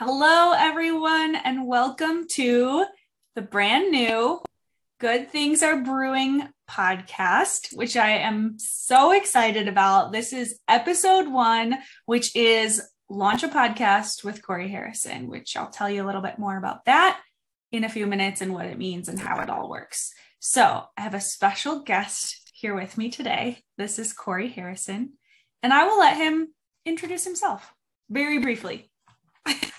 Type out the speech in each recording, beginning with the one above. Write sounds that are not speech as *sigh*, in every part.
Hello, everyone, and welcome to the brand new Good Things Are Brewing podcast, which I am so excited about. This is episode one, which is Launch a Podcast with Cory Harrison, which I'll tell you a little bit more about that in a few minutes and what it means and how it all works. So, I have a special guest here with me today. This is Cory Harrison, and I will let him introduce himself very briefly. *laughs*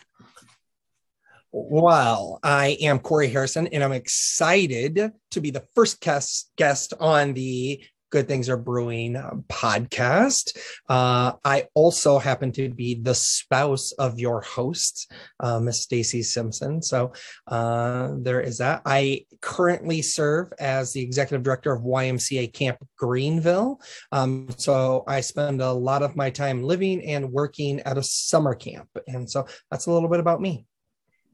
Well, I am Cory Harrison, and I'm excited to be the first guest guest on the Good Things Are Brewing um, podcast. Uh, I also happen to be the spouse of your host, uh, Miss Stacie Simpson. So uh, there is that. I currently serve as the executive director of YMCA Camp Greenville. Um, so I spend a lot of my time living and working at a summer camp, and so that's a little bit about me.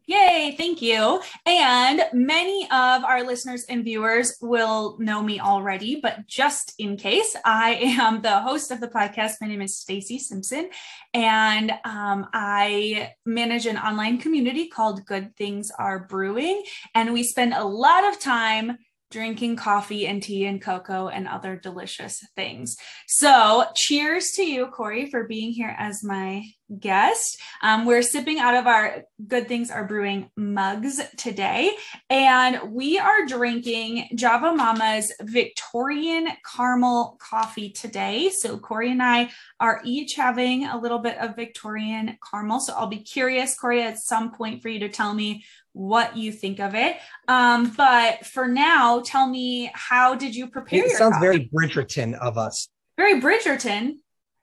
Yay, thank you. And many of our listeners and viewers will know me already, but just in case, I am the host of the podcast. My name is Stacie Simpson, and um, I manage an online community called Good Things Are Brewing. And we spend a lot of time drinking coffee and tea and cocoa and other delicious things. So, cheers to you, Cory, for being here as my guest. Um, we're sipping out of our Good Things Are Brewing mugs today, and we are drinking Java Momma's Victorian Caramel Coffee today. So, Cory and I are each having a little bit of Victorian caramel. So, I'll be curious, Cory, at some point for you to tell me what you think of it. Um, but for now, tell me how did you prepare? It sounds coffee? very Bridgerton of us. Very Bridgerton.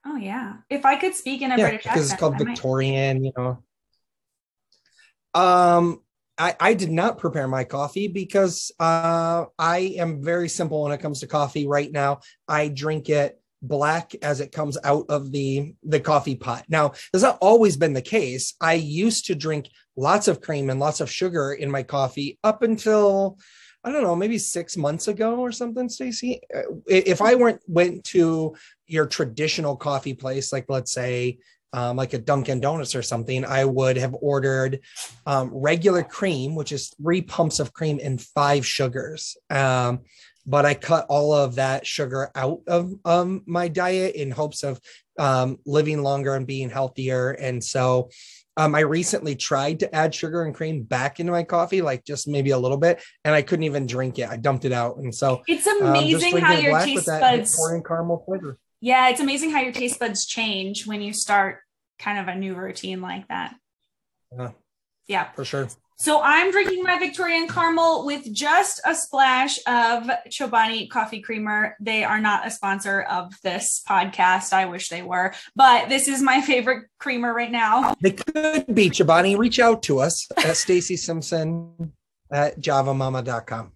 Oh yeah. If I could speak in a yeah, British because accent, it's called I Victorian, might. you know. Um, I, I did not prepare my coffee because uh, I am very simple when it comes to coffee right now. I drink it black as it comes out of the the coffee pot. Now, that's not always been the case. I used to drink lots of cream and lots of sugar in my coffee up until I don't know, maybe six months ago or something, Stacie. Uh, if I weren't went to your traditional coffee place, like let's say um, like a Dunkin' Donuts or something, I would have ordered um, regular cream, which is three pumps of cream and five sugars. Um, but I cut all of that sugar out of um, my diet in hopes of um, living longer and being healthier. And so um, I recently tried to add sugar and cream back into my coffee, like just maybe a little bit, and I couldn't even drink it. I dumped it out, and so it's amazing how your taste buds caramel flavor. Yeah, it's amazing how your taste buds change when you start kind of a new routine like that. Yeah, yeah, for sure. So I'm drinking my Victorian caramel with just a splash of Chobani coffee creamer. They are not a sponsor of this podcast. I wish they were, but this is my favorite creamer right now. They could be Chobani. Reach out to us at Stacie Simpson at javamomma.com.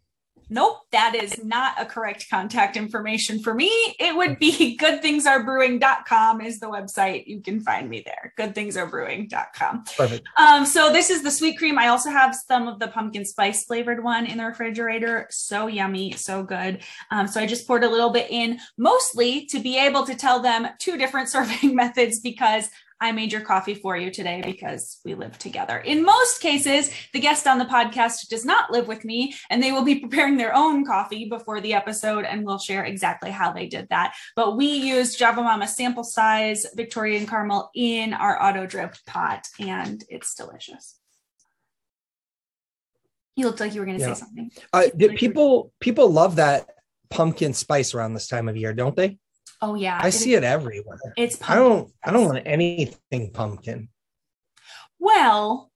Nope, that is not a correct contact information for me. It would be *laughs* goodthingsarebrewing.com is the website. You can find me there. Goodthingsarebrewing.com. Perfect. Um, so this is the sweet cream. I also have some of the pumpkin spice flavored one in the refrigerator. So yummy, so good. Um, so I just poured a little bit in, mostly to be able to tell them two different *laughs* serving methods because I made your coffee for you today because we live together. In most cases, the guest on the podcast does not live with me and they will be *laughs* preparing their own coffee before the episode and we'll share exactly how they did that. But we used Java Momma sample size Victorian caramel in our auto drip pot and it's delicious. You looked like you were going to yeah. say something. Uh, people people love that pumpkin spice around this time of year, don't they? Oh yeah, I see it everywhere. It's pumpkin. I don't I don't want anything pumpkin. Well,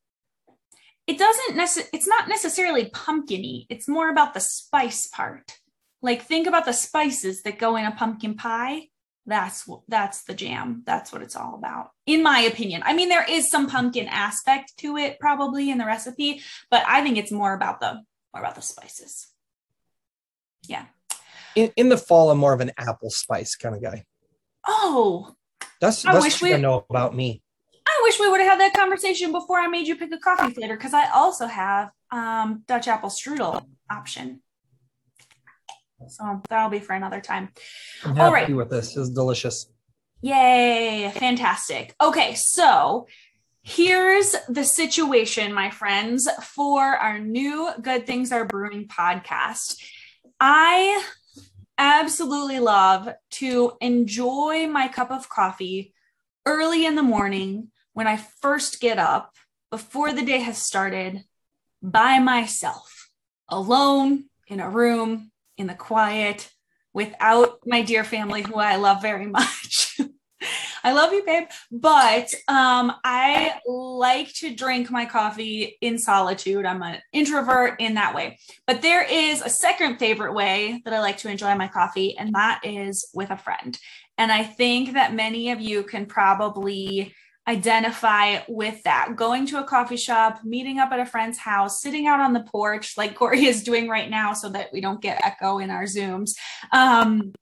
it doesn't necess- it's not necessarily pumpkiny. It's more about the spice part. Like think about the spices that go in a pumpkin pie. That's that's the jam. That's what it's all about. In my opinion. I mean there is some pumpkin aspect to it probably in the recipe, but I think it's more about the more about the spices. Yeah in, in the fall, I'm more of an apple spice kind of guy. Oh, that's I that's wish what we, know about me. I wish we would have had that conversation before I made you pick a coffee flavor because I also have um, Dutch apple strudel option. So that'll be for another time. I'm happy All right. with this. It's delicious. Yay! Fantastic. Okay, so Here's the situation, my friends, for our new Good Things Are Brewing podcast. I absolutely love to enjoy my cup of coffee early in the morning when I first get up before the day has started by myself, alone in a room in the quiet without my dear family who I love very *laughs* much. I love you, babe. But um, I like to drink my coffee in solitude. I'm an introvert in that way. But there is a second favorite way that I like to enjoy my coffee, and that is with a friend. And I think that many of you can probably identify with that. Going to a coffee shop, meeting up at a friend's house, sitting out on the porch, like Cory is doing right now, so that we don't get echo in our Zooms. Um,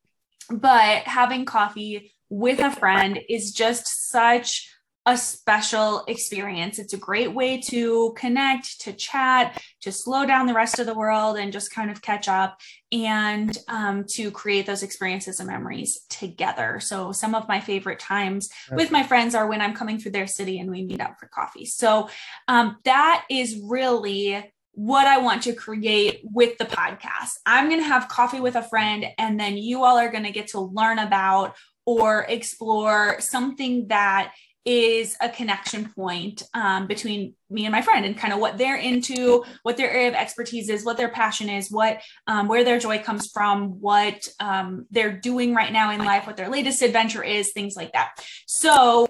but having coffee with a friend is just such a special experience. It's a great way to connect, to chat, to slow down the rest of the world and just kind of catch up and um, to create those experiences and memories together. So, some of my favorite times with my friends are when I'm coming through their city and we meet up for coffee. So, um, that is really what I want to create with the podcast. I'm going to have coffee with a friend, and then you all are going to get to learn about or explore something that is a connection point um, between me and my friend and kind of what they're into what their area of expertise is what their passion is what um, where their joy comes from what um, they're doing right now in life what their latest adventure is things like that so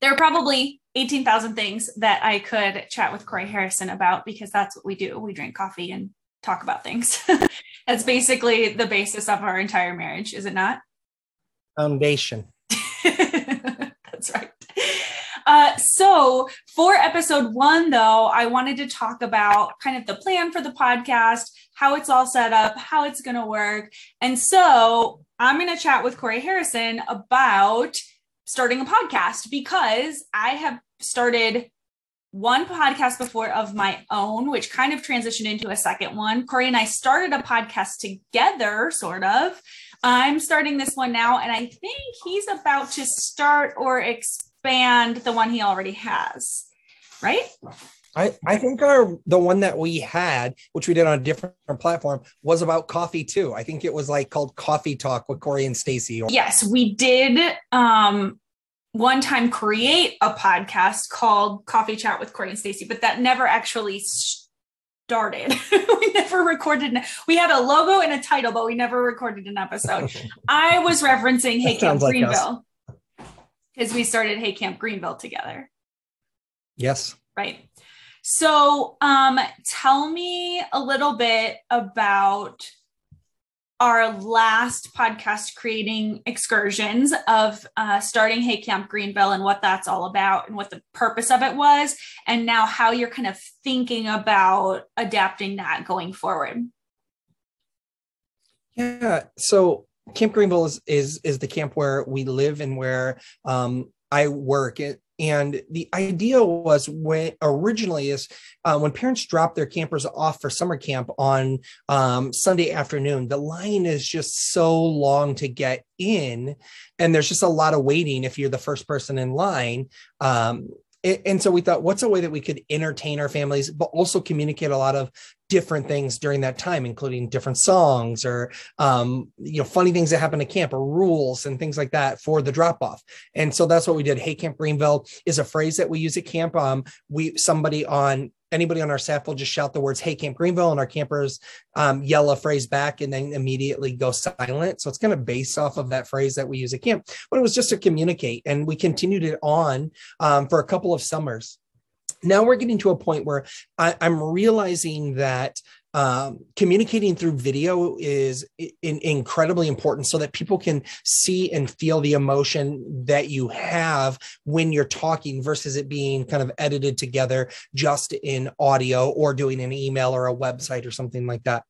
there are probably 18,000 things that I could chat with Cory Harrison about because that's what we do. We drink coffee and talk about things. *laughs* that's basically the basis of our entire marriage, is it not? Foundation. *laughs* that's right. Uh, so, for episode one, though, I wanted to talk about kind of the plan for the podcast, how it's all set up, how it's going to work. And so, I'm going to chat with Cory Harrison about starting a podcast because I have started one podcast before of my own, which kind of transitioned into a second one. Cory and I started a podcast together, sort of. I'm starting this one now, and I think he's about to start or expand the one he already has, right? I, I think our the one that we had, which we did on a different platform, was about coffee too. I think it was like called Coffee Talk with Cory and Stacie. Yes, we did um one time create a podcast called Coffee Chat with Cory and Stacie, but that never actually started. *laughs* we never recorded. We had a logo and a title, but we never recorded an episode. I was referencing Hey Camp like Greenville because we started Hey Camp Greenville together. Yes. Right. So, um, tell me a little bit about our last podcast creating excursions of uh, starting Hey Camp Greenville and what that's all about and what the purpose of it was, and now how you're kind of thinking about adapting that going forward. Yeah. So Camp Greenville is is, is the camp where we live and where um, I work. It, and the idea was when originally is uh, when parents drop their campers off for summer camp on um, Sunday afternoon, the line is just so long to get in, and there's just a lot of waiting if you're the first person in line. Um, and so we thought what's a way that we could entertain our families but also communicate a lot of different things during that time including different songs or um, you know funny things that happen at camp or rules and things like that for the drop off and so that's what we did. Hey camp greenville is a phrase that we use at camp. Um, we somebody on anybody on our staff will just shout the words hey camp greenville and our campers um, yell a phrase back and then immediately go silent. So it's kind of based off of that phrase that we use at camp but it was just to communicate and we continued it on um, for a couple of summers. Now we're getting to a point where I, am realizing that um, communicating through video is in, incredibly important so that people can see and feel the emotion that you have when you're talking versus it being kind of edited together just in audio or doing an email or a website or something like that.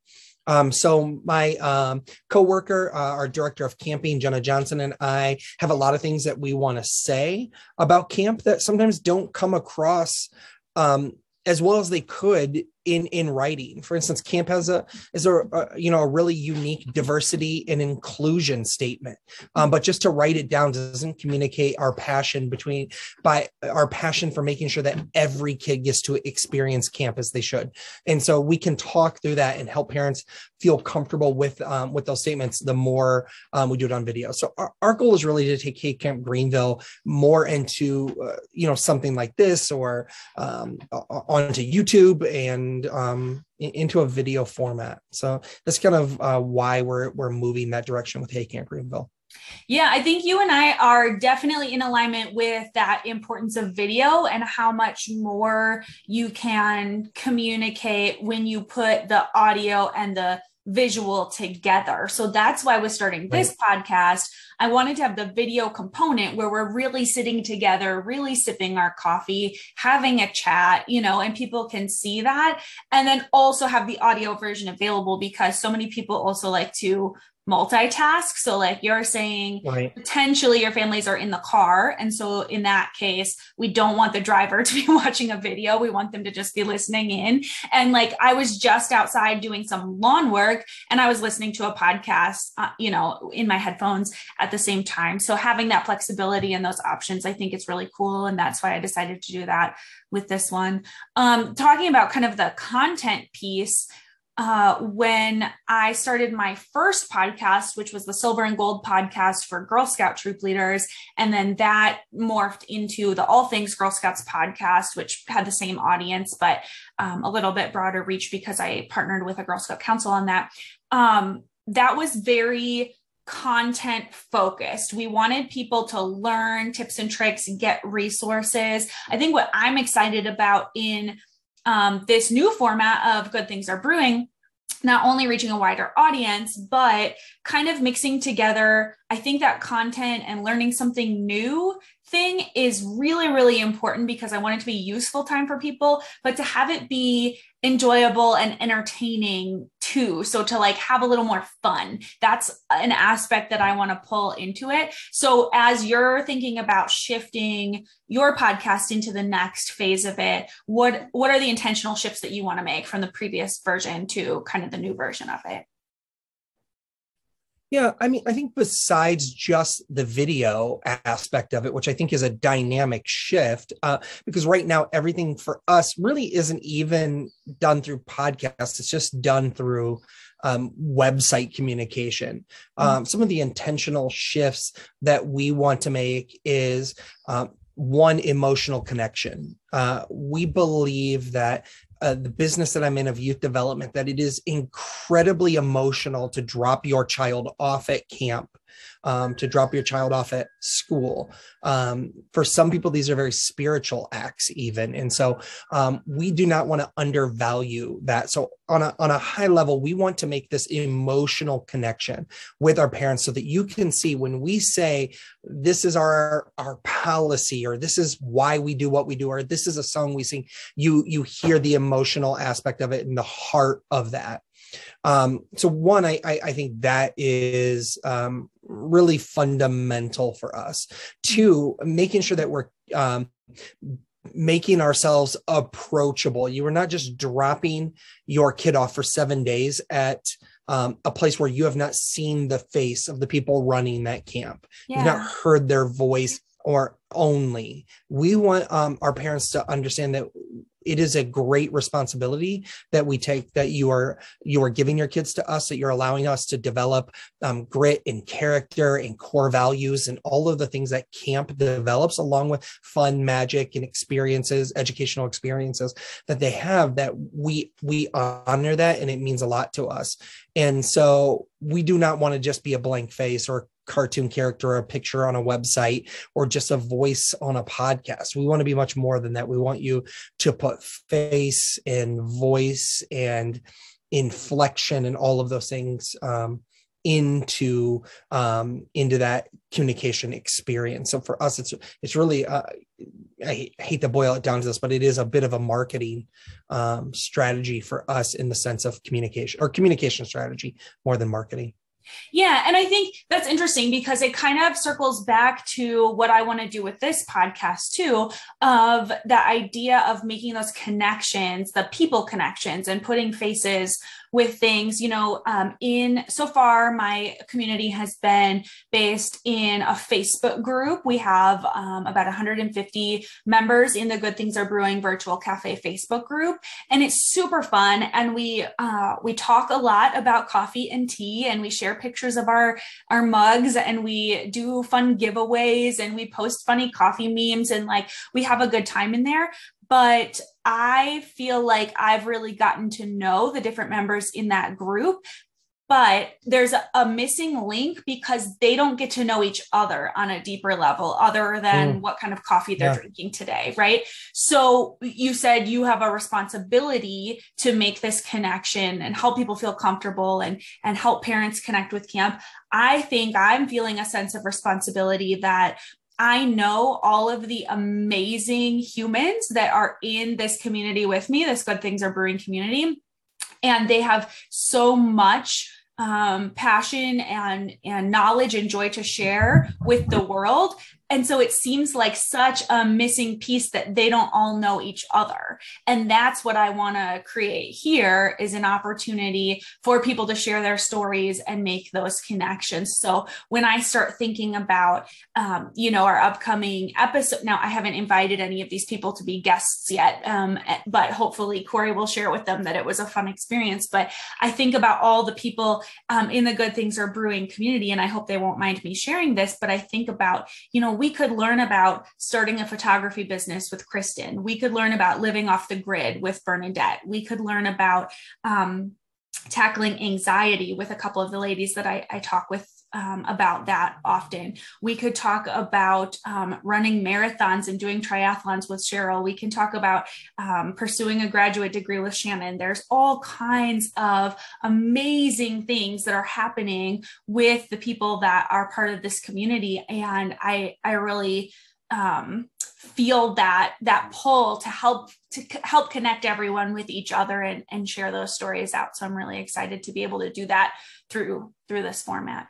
Um, so my um, coworker, uh, our director of camping, Jenna Johnson, and I have a lot of things that we want to say about camp that sometimes don't come across um, as well as they could in in writing. For instance camp has a is a, a you know a really unique diversity and inclusion statement. Um, but just to write it down doesn't communicate our passion between by our passion for making sure that every kid gets to experience camp as they should. And so we can talk through that and help parents feel comfortable with um, with those statements the more um, we do it on video. So our, our goal is really to take k camp greenville more into uh, you know something like this or um, onto youtube and and um, into a video format. So that's kind of uh, why we're we're moving that direction with Hey Camp Greenville. Yeah, I think you and I are definitely in alignment with that importance of video and how much more you can communicate when you put the audio and the visual together. So that's why we're starting this right. podcast. I wanted to have the video component where we're really sitting together, really sipping our coffee, having a chat, you know, and people can see that. And then also have the audio version available because so many people also like to multitask. So, like you're saying, right. potentially your families are in the car. And so, in that case, we don't want the driver *laughs* to be watching a video. We want them to just be listening in. And like, I was just outside doing some lawn work and I was listening to a podcast, uh, you know, in my headphones at the same time. So, having that flexibility and those options, I think it's really cool. And that's why I decided to do that with this one. Um, talking about kind of the content piece, uh, when I started my first podcast, which was the Silver and Gold podcast for Girl Scout troop leaders. And then that morphed into the All Things Girl Scouts podcast, which had the same audience, but um, a little bit broader reach because I partnered with a Girl Scout Council on that. Um, that was very content focused. We wanted people to learn tips and tricks, get resources. I think what I'm excited about in um, this new format of Good Things Are Brewing, not only reaching a wider audience, but kind of mixing together. I think that content and learning something new thing is really, really important because I want it to be useful time for people, but to have it be enjoyable and entertaining too. So to like have a little more fun, that's an aspect that I want to pull into it. So as you're thinking about shifting your podcast into the next phase of it, what what are the intentional shifts that you want to make from the previous version to kind of the new version of it? Yeah, I mean, I think besides just the video aspect of it, which I think is a dynamic shift, uh, because right now everything for us really isn't even done through podcasts; it's just done through um, website communication. Mm-hmm. Um, some of the intentional shifts that we want to make is um, one emotional connection. Uh, we believe that uh, the business that I'm in of youth development that it is incredibly emotional to drop your child off at camp um, to drop your child off at school. Um, for some people, these are very spiritual acts, even. And so um, we do not want to undervalue that. So, on a, on a high level, we want to make this emotional connection with our parents so that you can see when we say, this is our our policy or this is why we do what we do or this is a song we sing you you hear the emotional aspect of it and the heart of that um, so one, I, I, I think that is um, really fundamental for us. Two, making sure that we're um, making ourselves approachable. You are not just dropping your kid off for seven days at um, a place where you have not seen the face of the people running that camp. Yeah. You've not heard their voice or only. We want um, our parents to understand that it is a great responsibility that we take that you are you are giving your kids to us that you're allowing us to develop um, grit and character and core values and all of the things that camp develops along with fun magic and experiences educational experiences that they have that we we honor that and it means a lot to us. And so we do not want to just be a blank face or cartoon character or a picture on a website or just a voice on a podcast. We want to be much more than that. We want you to put face and voice and inflection and all of those things um, into um, into that communication experience. So for us, it's it's really uh, I hate to boil it down to this, but it is a bit of a marketing um, strategy for us in the sense of communication or communication strategy more than marketing. Yeah. And I think that's interesting because it kind of circles back to what I want to do with this podcast too of the idea of making those connections, the people connections, and putting faces with things. You know, um, in so far, my community has been based in a Facebook group. We have um, about 150 members in the Good Things Are Brewing Virtual Cafe Facebook group, and it's super fun. And we uh, we talk a lot about coffee and tea, and we share pictures of our our mugs, and we do fun giveaways, and we post funny coffee memes, and like we have a good time in there but I feel like I've really gotten to know the different members in that group. But there's a, missing link because they don't get to know each other on a deeper level, other than mm. what kind of coffee they're yeah. drinking today, right? So you said you have a responsibility to make this connection and help people feel comfortable and and help parents connect with camp. I think I'm feeling a sense of responsibility that I know all of the amazing humans that are in this community with me, this Good Things Are Brewing community. And they have so much um, passion and and knowledge and joy to share with the world and so it seems like such a missing piece that they don't all know each other. And that's what i want to create here is an opportunity for people to share their stories and make those connections. So when i start thinking about um, you know our upcoming episode now i haven't invited any of these people to be guests yet um, but hopefully cory will share with them that it was a fun experience. But i think about all the people um, in the good things are brewing community and i hope they won't mind me sharing this but i think about you know we could learn about starting a photography business with Kristen. We could learn about living off the grid with Bernadette. We could learn about um, tackling anxiety with a couple of the ladies that I, I talk with um, about that often. We could talk about um, running marathons and doing triathlons with Cheryl. We can talk about um, pursuing a graduate degree with Shannon. There's all kinds of amazing things that are happening with the people that are part of this community. And I, I really, um, feel that that pull to help to help connect everyone with each other and, and share those stories out so i'm really excited to be able to do that through through this format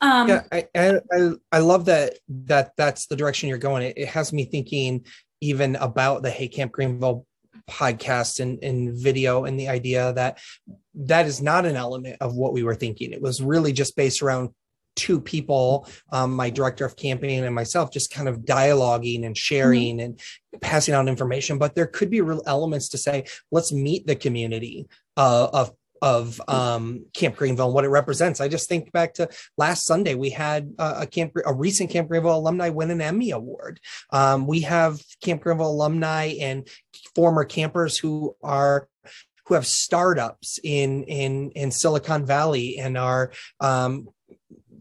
um, yeah, I, I I love that that that's the direction you're going. It, it has me thinking even about the Hey Camp Greenville podcast and, and video and the idea that that is not an element of what we were thinking. It was really just based around two people, um, my director of campaign and myself, just kind of dialoguing and sharing mm-hmm. and passing out information. But there could be real elements to say, let's meet the community uh, of of um, Camp Greenville and what it represents. I just think back to last Sunday, we had a camp, a recent Camp Greenville alumni win an Emmy award. Um, we have Camp Greenville alumni and former campers who are who have startups in in in Silicon Valley and are um,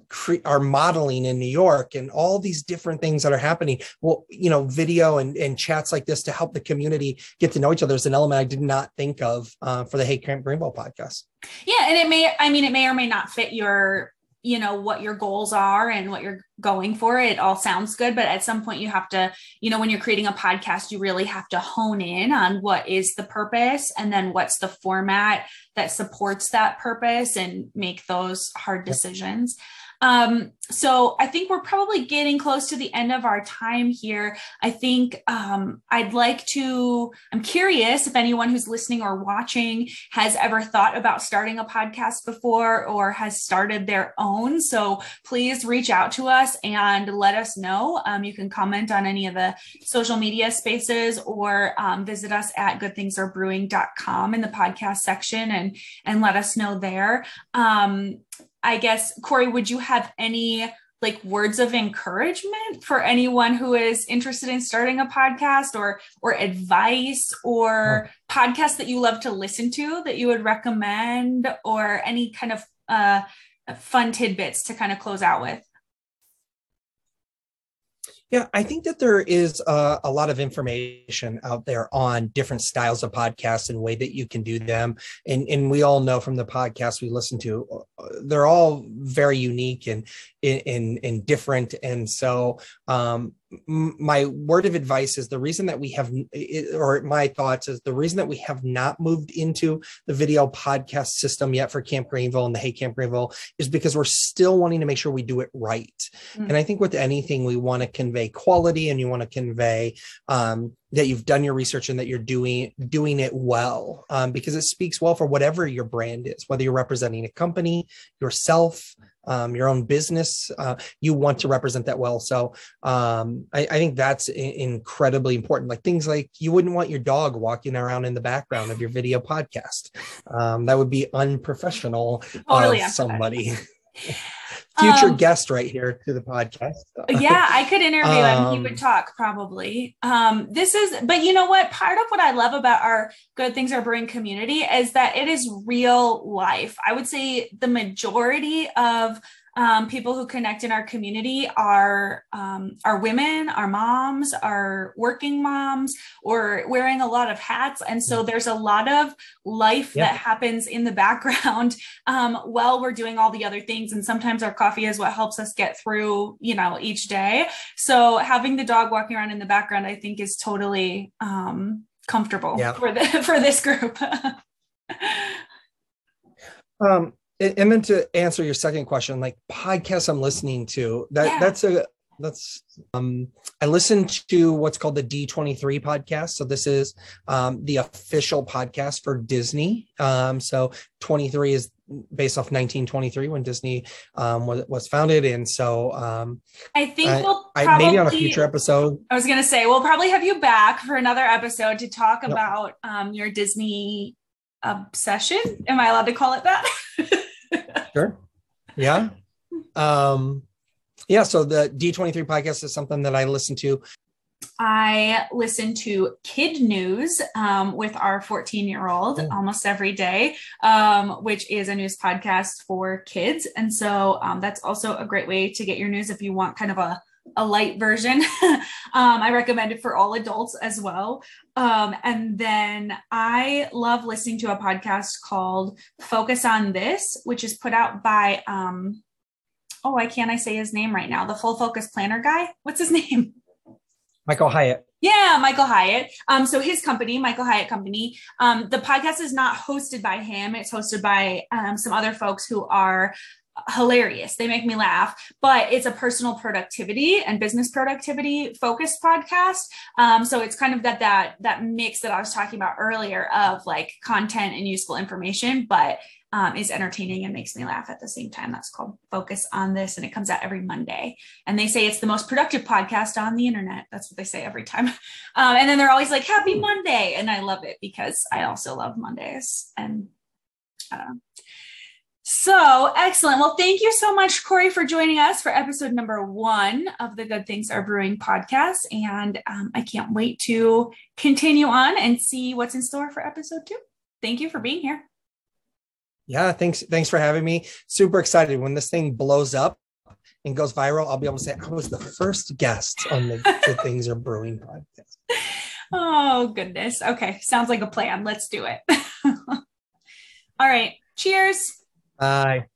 cre- are modeling in New York and all these different things that are happening. Well, you know, video and, and chats like this to help the community get to know each other is an element I did not think of uh, for the Hey Camp Greenville podcast. Yeah. And it may, I mean, it may or may not fit your you know what your goals are and what you're going for it all sounds good but at some point you have to you know when you're creating a podcast you really have to hone in on what is the purpose and then what's the format that supports that purpose and make those hard decisions um, so I think we're probably getting close to the end of our time here. I think um, I'd like to, I'm curious if anyone who's listening or watching has ever thought about starting a podcast before or has started their own. So please reach out to us and let us know. Um, you can comment on any of the social media spaces or um, visit us at goodthingsarebrewing.com in the podcast section and, and let us know there. I guess, Cory, would you have any like words of encouragement for anyone who is interested in starting a podcast or or advice or oh. podcasts that you love to listen to that you would recommend or any kind of uh, fun tidbits to kind of close out with yeah, I think that there is a, a, lot of information out there on different styles of podcasts and way that you can do them. And, and we all know from the podcasts we listen to, uh, they're all very unique and in in, in different and so um my word of advice is the reason that we have or my thoughts is the reason that we have not moved into the video podcast system yet for camp greenville and the hey camp greenville is because we're still wanting to make sure we do it right mm-hmm. and i think with anything we want to convey quality and you want to convey um, that you've done your research and that you're doing doing it well um, because it speaks well for whatever your brand is whether you're representing a company yourself um, your own business uh, you want to represent that well. So um, I, I, think that's incredibly important. Like things like you wouldn't want your dog walking around in the background of your video podcast. Um, that would be unprofessional totally of somebody *laughs* future um, guest right here to the podcast. yeah, I could interview um, him. He would um, talk probably. Um, this is, but you know what? Part of what I love about our Good Things Are Brewing community is that it is real life. I would say the majority of um, people who connect in our community are um, are women, are moms, are working moms, or wearing a lot of hats, and so there's a lot of life that happens in the background *laughs* um, while we're doing all the other things. And sometimes our coffee is what helps us get through, you know, each day. So having the dog walking around in the background, I think, is totally um, comfortable for the *laughs* for this group. *laughs* um and then to answer your second question like podcasts i'm listening to that yeah. that's a that's um i listen to what's called the d23 podcast. So this is um the official podcast for disney. Um so 23 is based off 1923 when disney um was, was founded. And so um i think I, we'll probably, maybe on a future episode. I was gonna say we'll probably have you back for another episode to talk about um your disney obsession. Am i allowed to call it that *laughs* Sure. Yeah. Um, yeah. So the D23 podcast is something that I listen to. I listen to Kid News um, with our 14 year old almost every day, um, which is a news podcast for kids. And so um, that's also a great way to get your news if you want kind of a a light version. *laughs* um, I recommend it for all adults as well. Um, and then I love listening to a podcast called Focus on This, which is put out by, um, oh, why can't I say his name right now? The Full Focus Planner guy. What's his *laughs* name? Michael Hyatt. Yeah, Michael Hyatt. Um, so his company, Michael Hyatt Company, um, the podcast is not hosted by him. It's hosted by um, some other folks who are hilarious. They make me laugh, but it's a personal productivity and business productivity focused podcast. Um, so it's kind of that that that mix that I was talking about earlier of like content and useful information, but um, is entertaining and makes me laugh at the same time. That's called Focus on This, and it comes out every Monday. And they say it's the most productive podcast on the internet. That's what they say every time. *laughs* Um, and then they're always like, Happy Monday. And I love it because I also love Mondays. And I don't know. So excellent. Well, thank you so much, Cory, for joining us for episode number one of the Good Things Are Brewing podcast. And um, I can't wait to continue on and see what's in store for episode two. Thank you for being here. Yeah, thanks. Thanks for having me. Super excited when this thing blows up and goes viral. I'll be able to say I was the first guest on the Good *laughs* Things Are Brewing podcast. Oh goodness. Okay, sounds like a plan. Let's do it. *laughs* All right. Cheers. Bye.